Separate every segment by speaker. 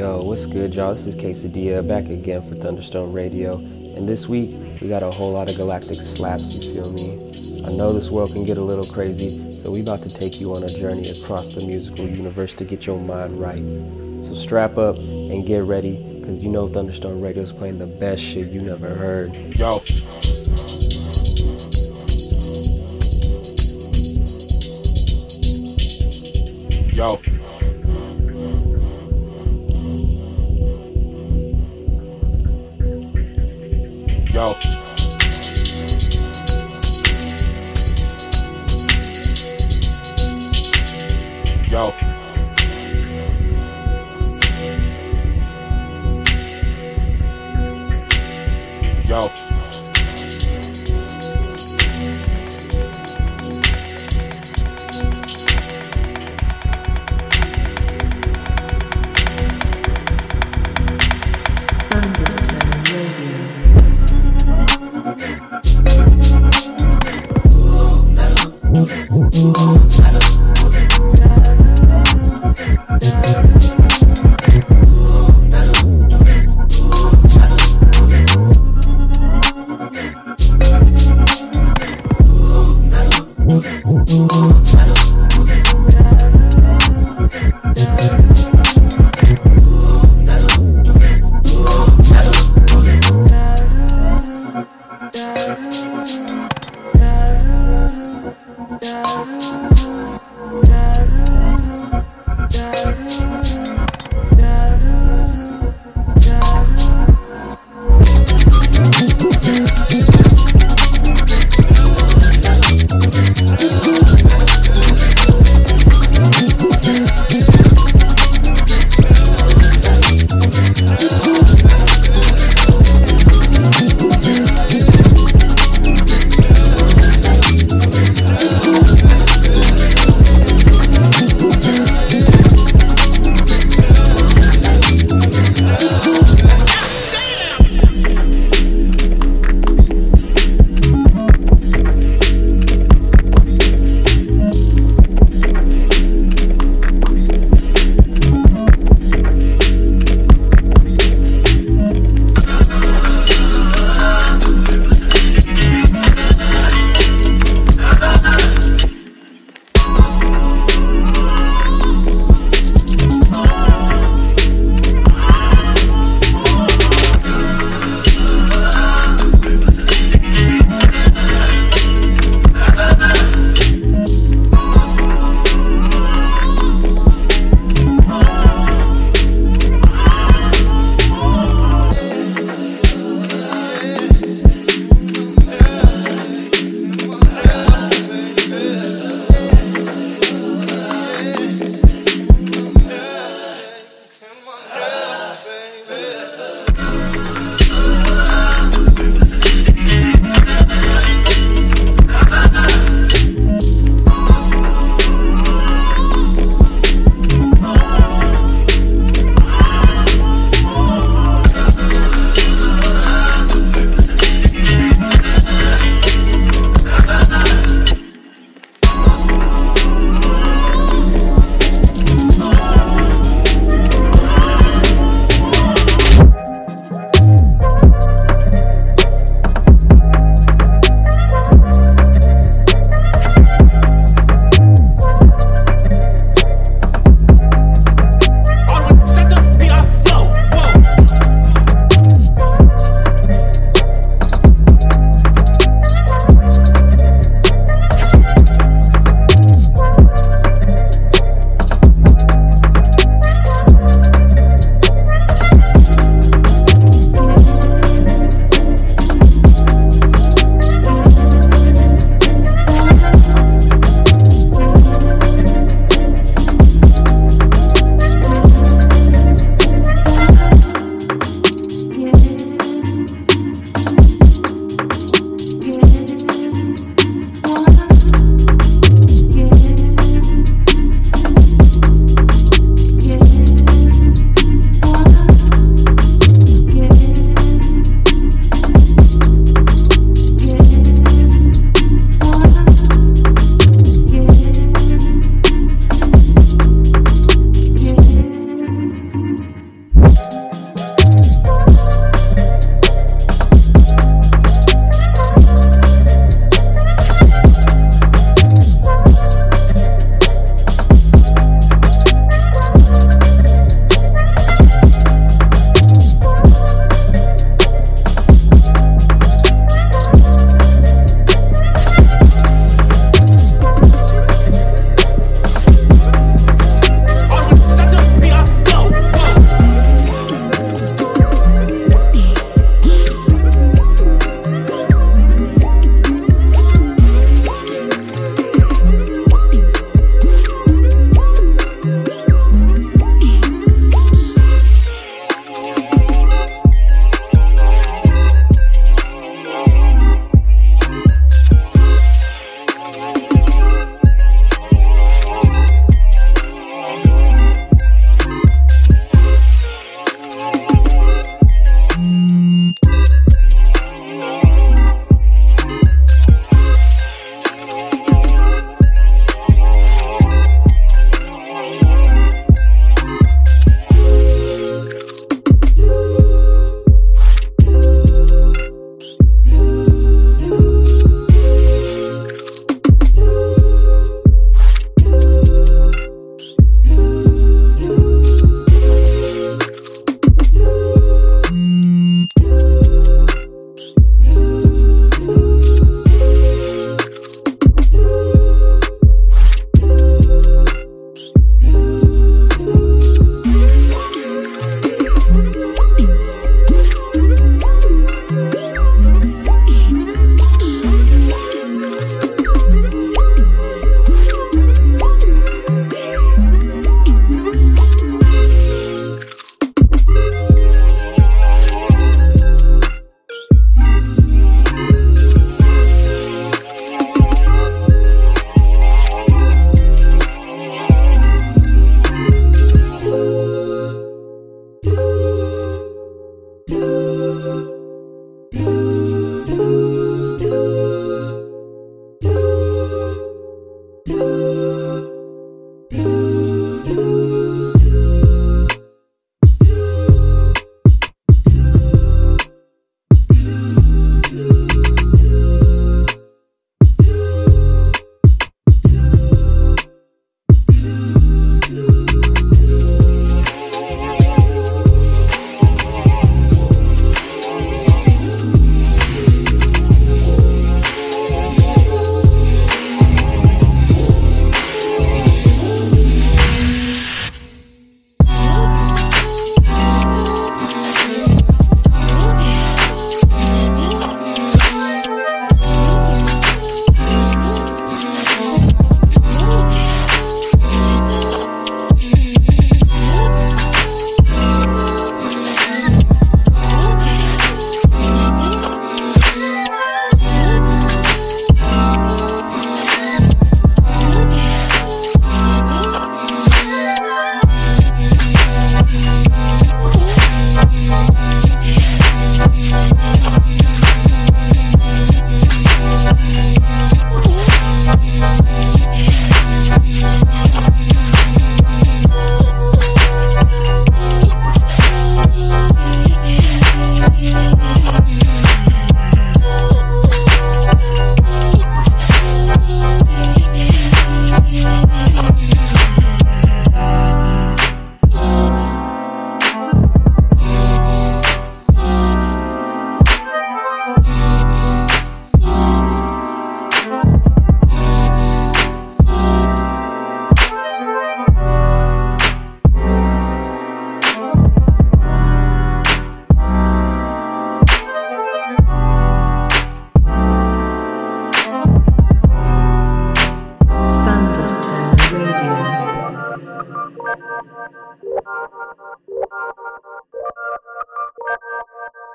Speaker 1: Yo, what's good, y'all? This is K-Sadilla back again for Thunderstone Radio. And this week, we got a whole lot of galactic slaps, you feel me? I know this world can get a little crazy, so we about to take you on a journey across the musical universe to get your mind right. So strap up and get ready, because you know Thunderstone Radio is playing the best shit you never heard.
Speaker 2: Yo. Yo.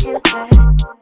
Speaker 3: too good.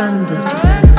Speaker 3: Understand.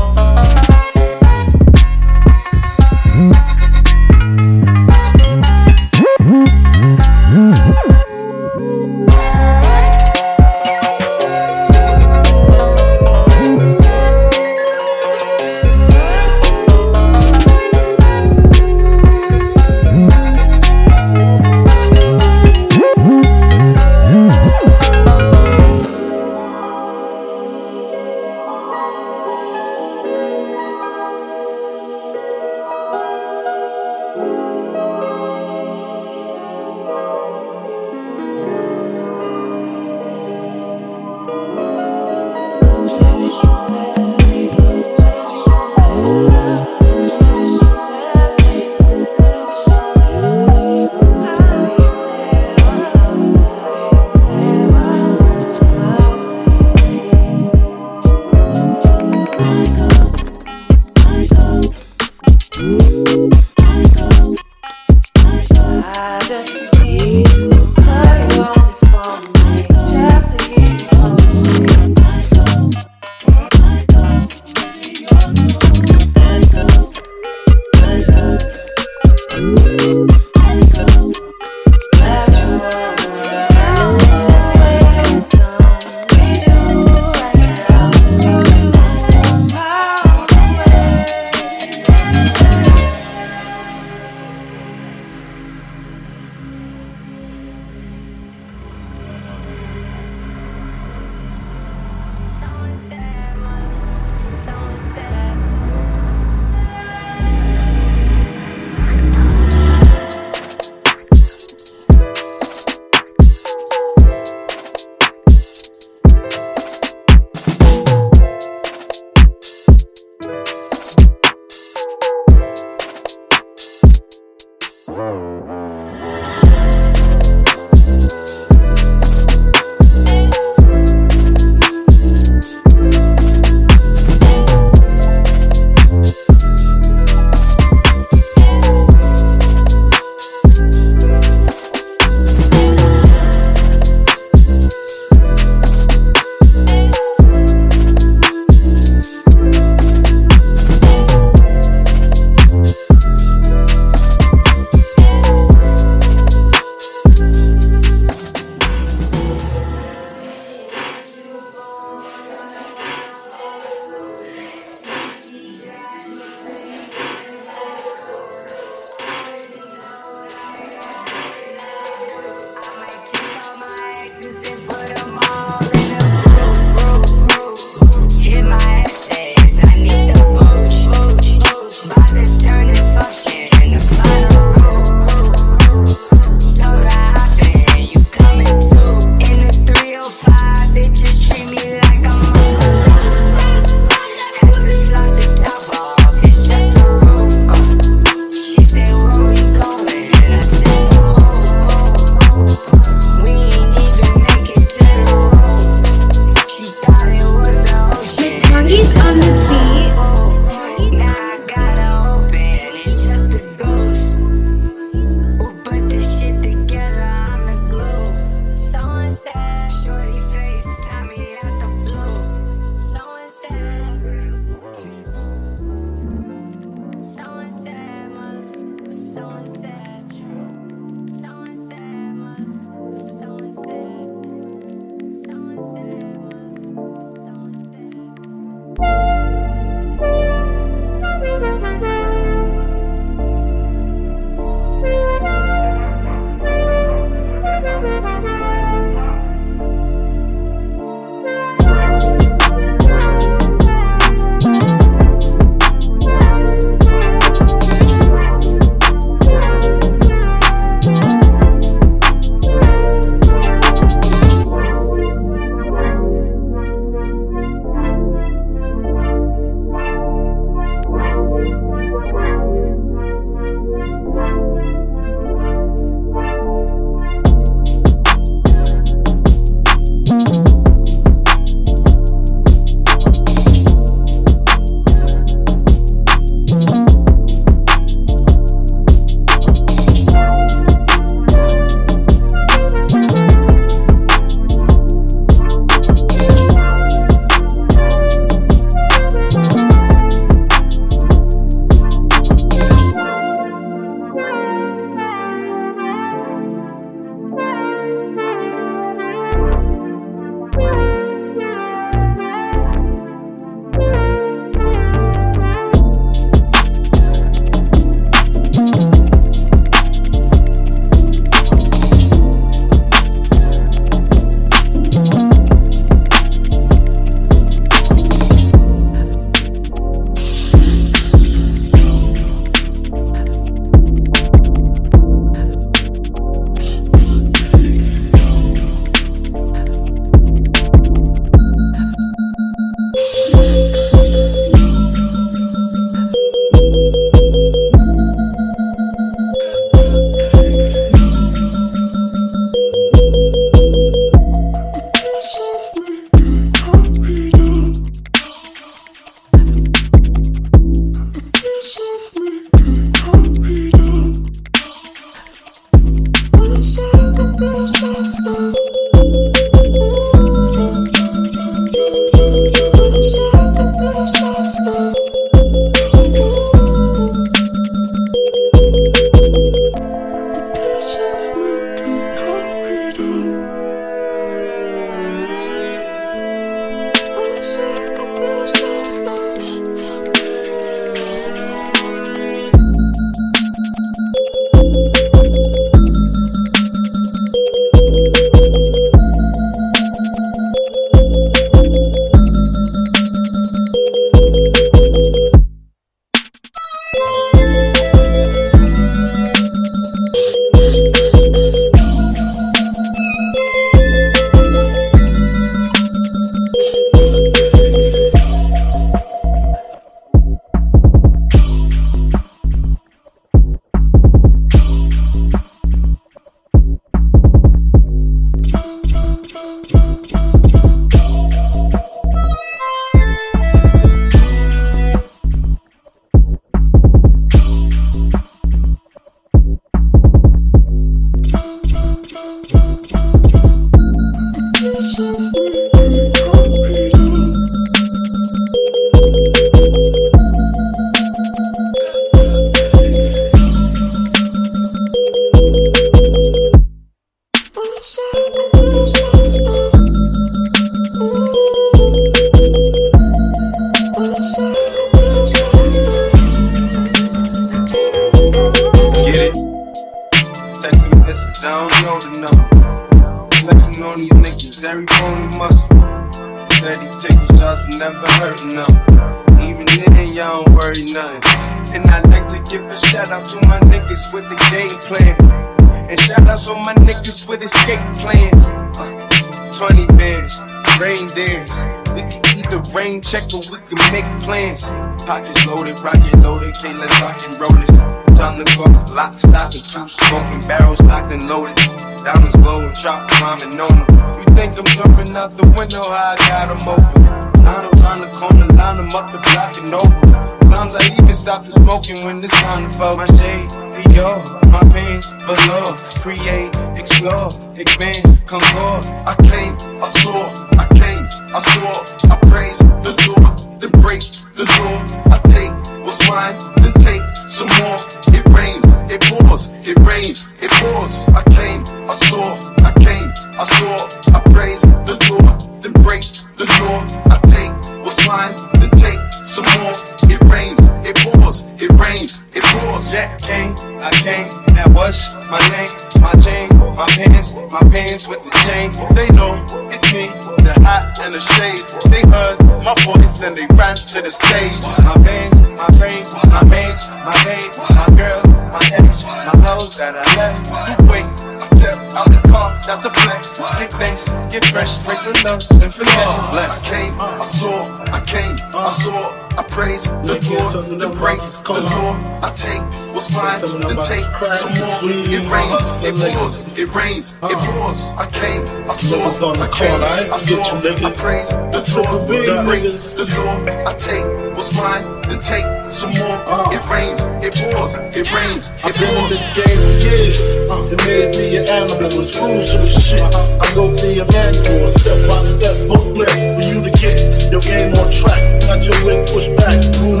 Speaker 3: My
Speaker 4: pants with the chain. They know it's me, the hat and the shades. They heard my voice and they ran to the stage. My bands, my brains, my mains, my babe, my girl, my ex, my hoes that I left. You wait, I step out the car, that's a flex. Big thanks, get fresh, praise the love and finesse. I came, I saw, I came, I saw, I praise the Lord, the break the law. I take what's mine, then take some more. Ah. It rains, it pours, it rains, it pours. I came, I saw,
Speaker 5: Niggas on
Speaker 4: I came,
Speaker 5: corner, I ain't
Speaker 4: saw,
Speaker 5: you niggas.
Speaker 4: I praise the
Speaker 5: Triple
Speaker 4: Lord,
Speaker 5: B
Speaker 4: the break the law. I take what's mine, then take some more. It rains, it pours, it rains, it
Speaker 5: I've been in
Speaker 4: pours.
Speaker 5: this game for years. Uh, it made me an animal, it's rules to the shit. Uh-huh. I wrote me a manual, a step by step booklet for you to get your game on track. Not your wig Un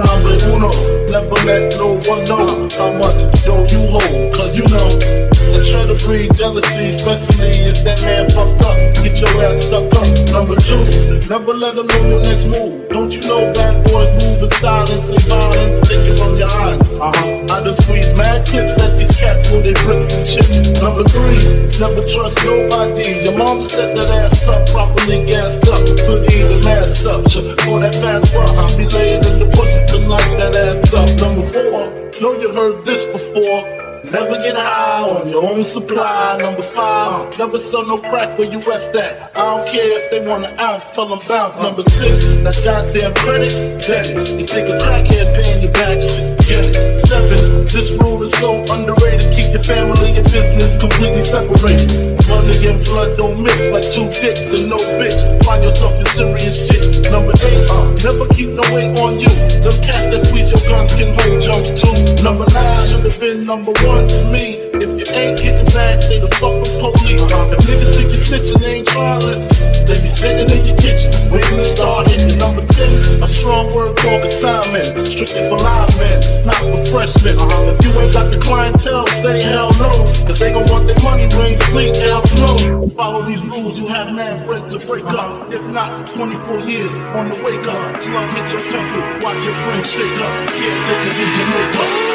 Speaker 5: uno. Never let no one know how much dough you hold. Cause you know, they try to breed jealousy, especially if that man fucked up. Get your ass stuck up. Number two, never let them know your next move. Don't you know bad boys move in silence and violence taken from your eyes? Uh-huh. I just squeeze mad clips at these cats for their bricks and chips. Number three, never trust nobody. Your mama set that ass up, properly gassed up, hoodie the masked up. For that fast fuck, I be laying in the bushes to light that ass up. Number four, know you heard this before. Never get high on your own supply. Number five, never sell no crack where you rest at. I don't care if they want an ounce, tell them bounce. Number six, that's goddamn credit. Then you think a crackhead paying your back shit. It. Seven, this rule is so underrated. Keep your family and business completely separated. Money and blood don't mix like two dicks and no bitch. Find yourself in serious shit. Number eight, uh, never keep no weight on you. Them cats that squeeze your guns can hold jumps too. Number nine should have been number one to me. If you ain't getting back, stay the fuck with police. If niggas think you're snitching, they ain't trying. They be sitting in your kitchen, waiting to start hitting. Number 10, a strong word called assignment. Strictly for live men, not for freshmen. Uh-huh. If you ain't got the clientele, say hell no. Cause they gon' want their money
Speaker 6: rain, sleet, hail, snow. Follow these rules, you have mad bread to break up. If not, 24 years on the wake up. Slug hit your temple, watch your friends shake up. Can't take it in Jamaica.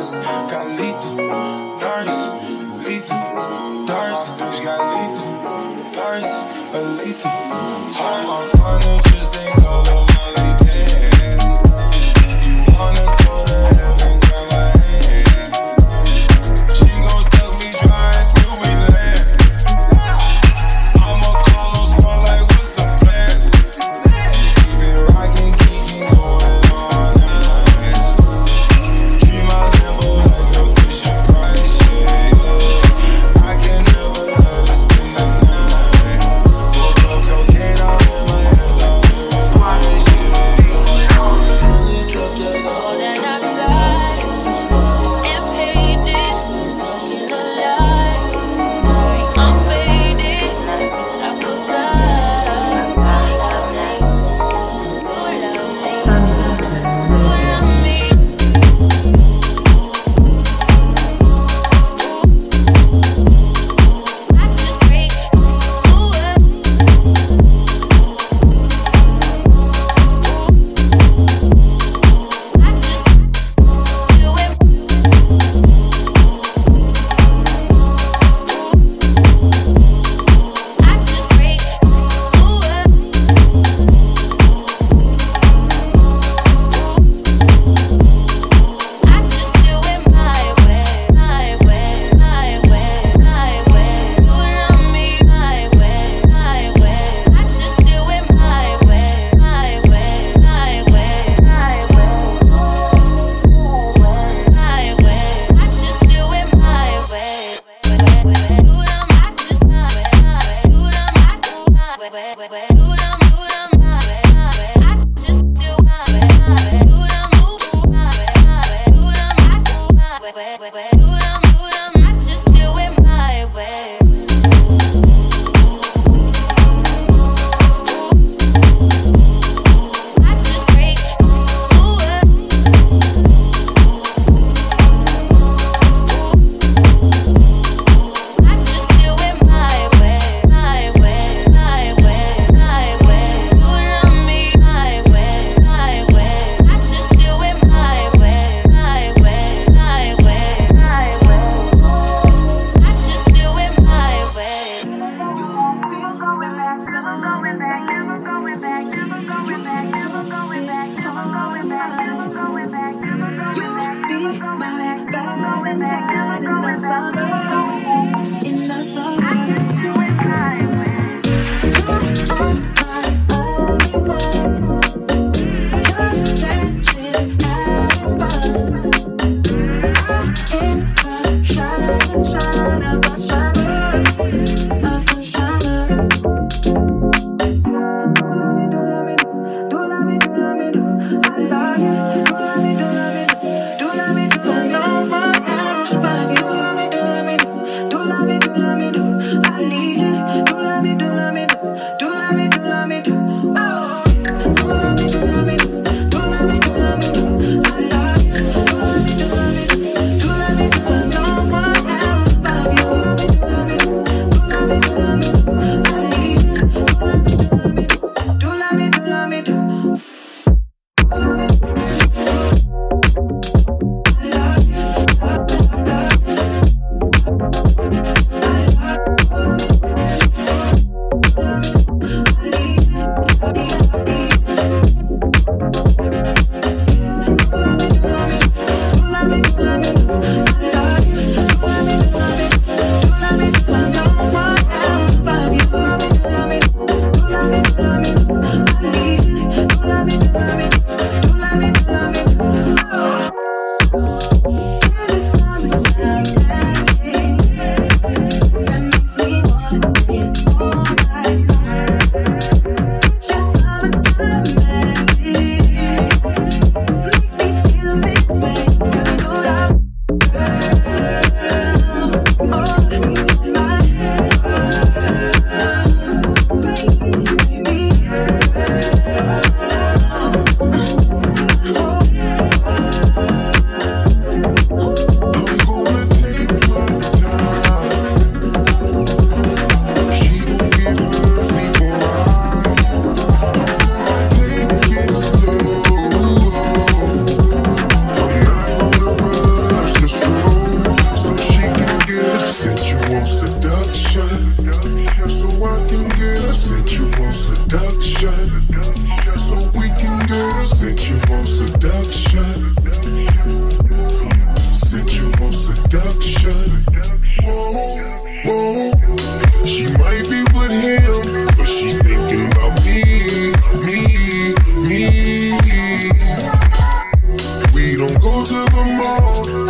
Speaker 7: On to
Speaker 5: the
Speaker 8: moon.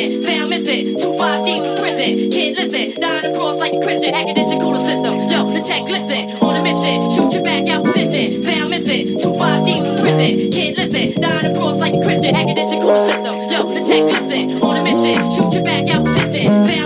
Speaker 9: Missing, found missing. Two five deep in prison. Kid, listen, dying across like a Christian. Academic cooler system. Yo, the tech, listen, on a mission. Shoot your back out position. Found missing, two five deep in prison. Kid, listen, dying across like a Christian. Academic cooler system. Yo, the tech, listen, on a mission. Shoot your back out position. Found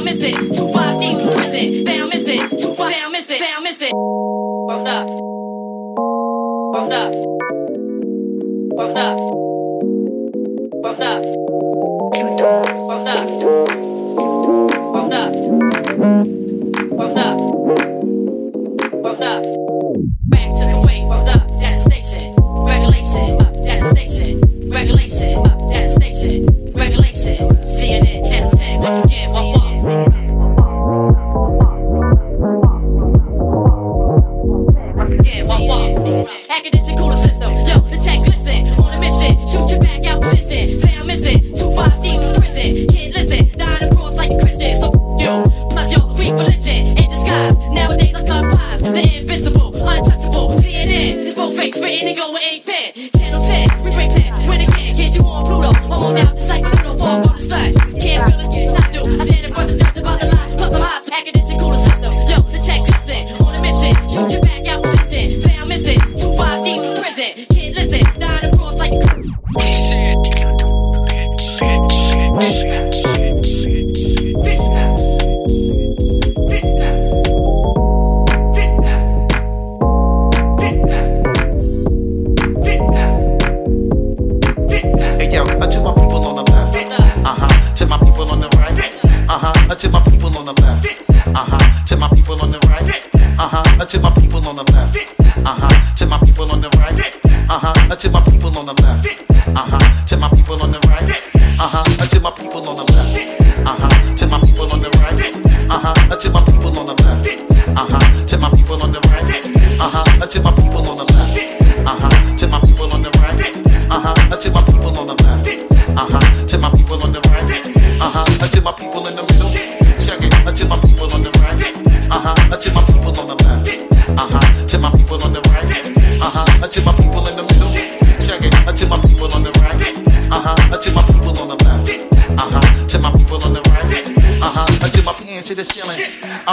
Speaker 10: alternative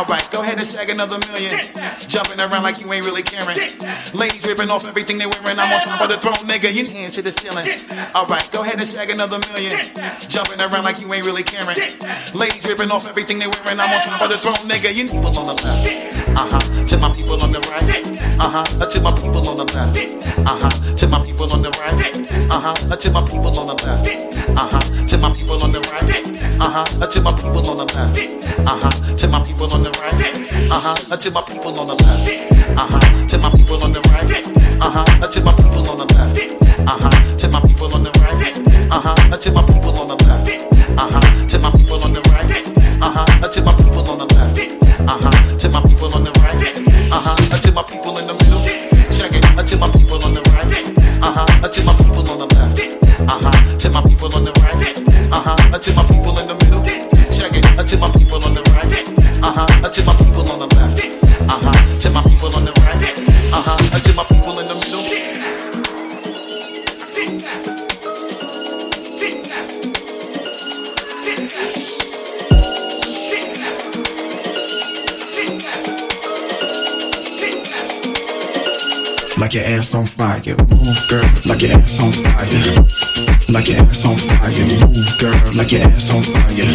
Speaker 10: All right, go ahead and snag another million. Jumping around like you ain't really caring. Ladies ripping off everything they wearing. I'm on top of the throne, nigga. Your hands to the ceiling. All right, go ahead and snag another million. Jumping around like you ain't really caring. Ladies ripping off everything they wearing. I'm on top of the throne, nigga. Your people on the left. Uh huh. To my people on the right. Uh huh. To my people on the left. Uh huh. To my people on the right. Uh huh. To my people on the left. Uh huh. To my people on the right. Uh huh. To my people on the left. Until my
Speaker 11: Like your ass on fire, move girl, like your ass on fire. Like your ass on fire, move girl, like your ass on fire.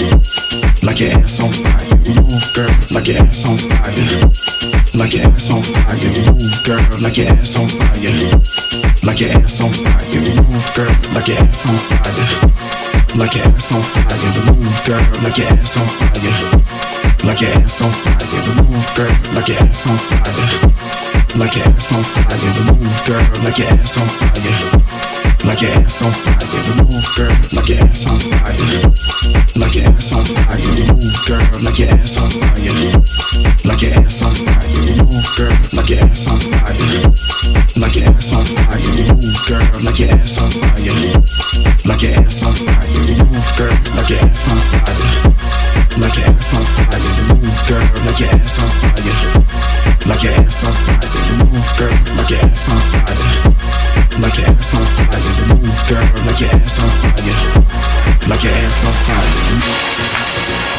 Speaker 11: Like your ass on fire, move girl, like your ass on fire. Like your ass on fire, move girl, like your ass on fire. Like your ass on fire, move girl, like your ass on fire. Like your ass on fire, move girl, like your ass on fire. Like your ass on fire, move girl, like your ass on fire. Like your ass on fire, move girl, like your ass on fire. Like your ass on fire, move girl, like your ass on fire. Like your ass on fire, move girl, like your ass on fire. Like your ass on fire, move girl, like your ass on fire. Like your ass on fire, move girl, like your ass on fire. Like your ass on fire, move girl, like your ass on fire. Like your ass on fire, move girl, like your ass on fire. Like your ass on fire, move girl, like your ass on fire. Like your ass on fire, move Move, girl, like your ass on fire. Like your ass on fire.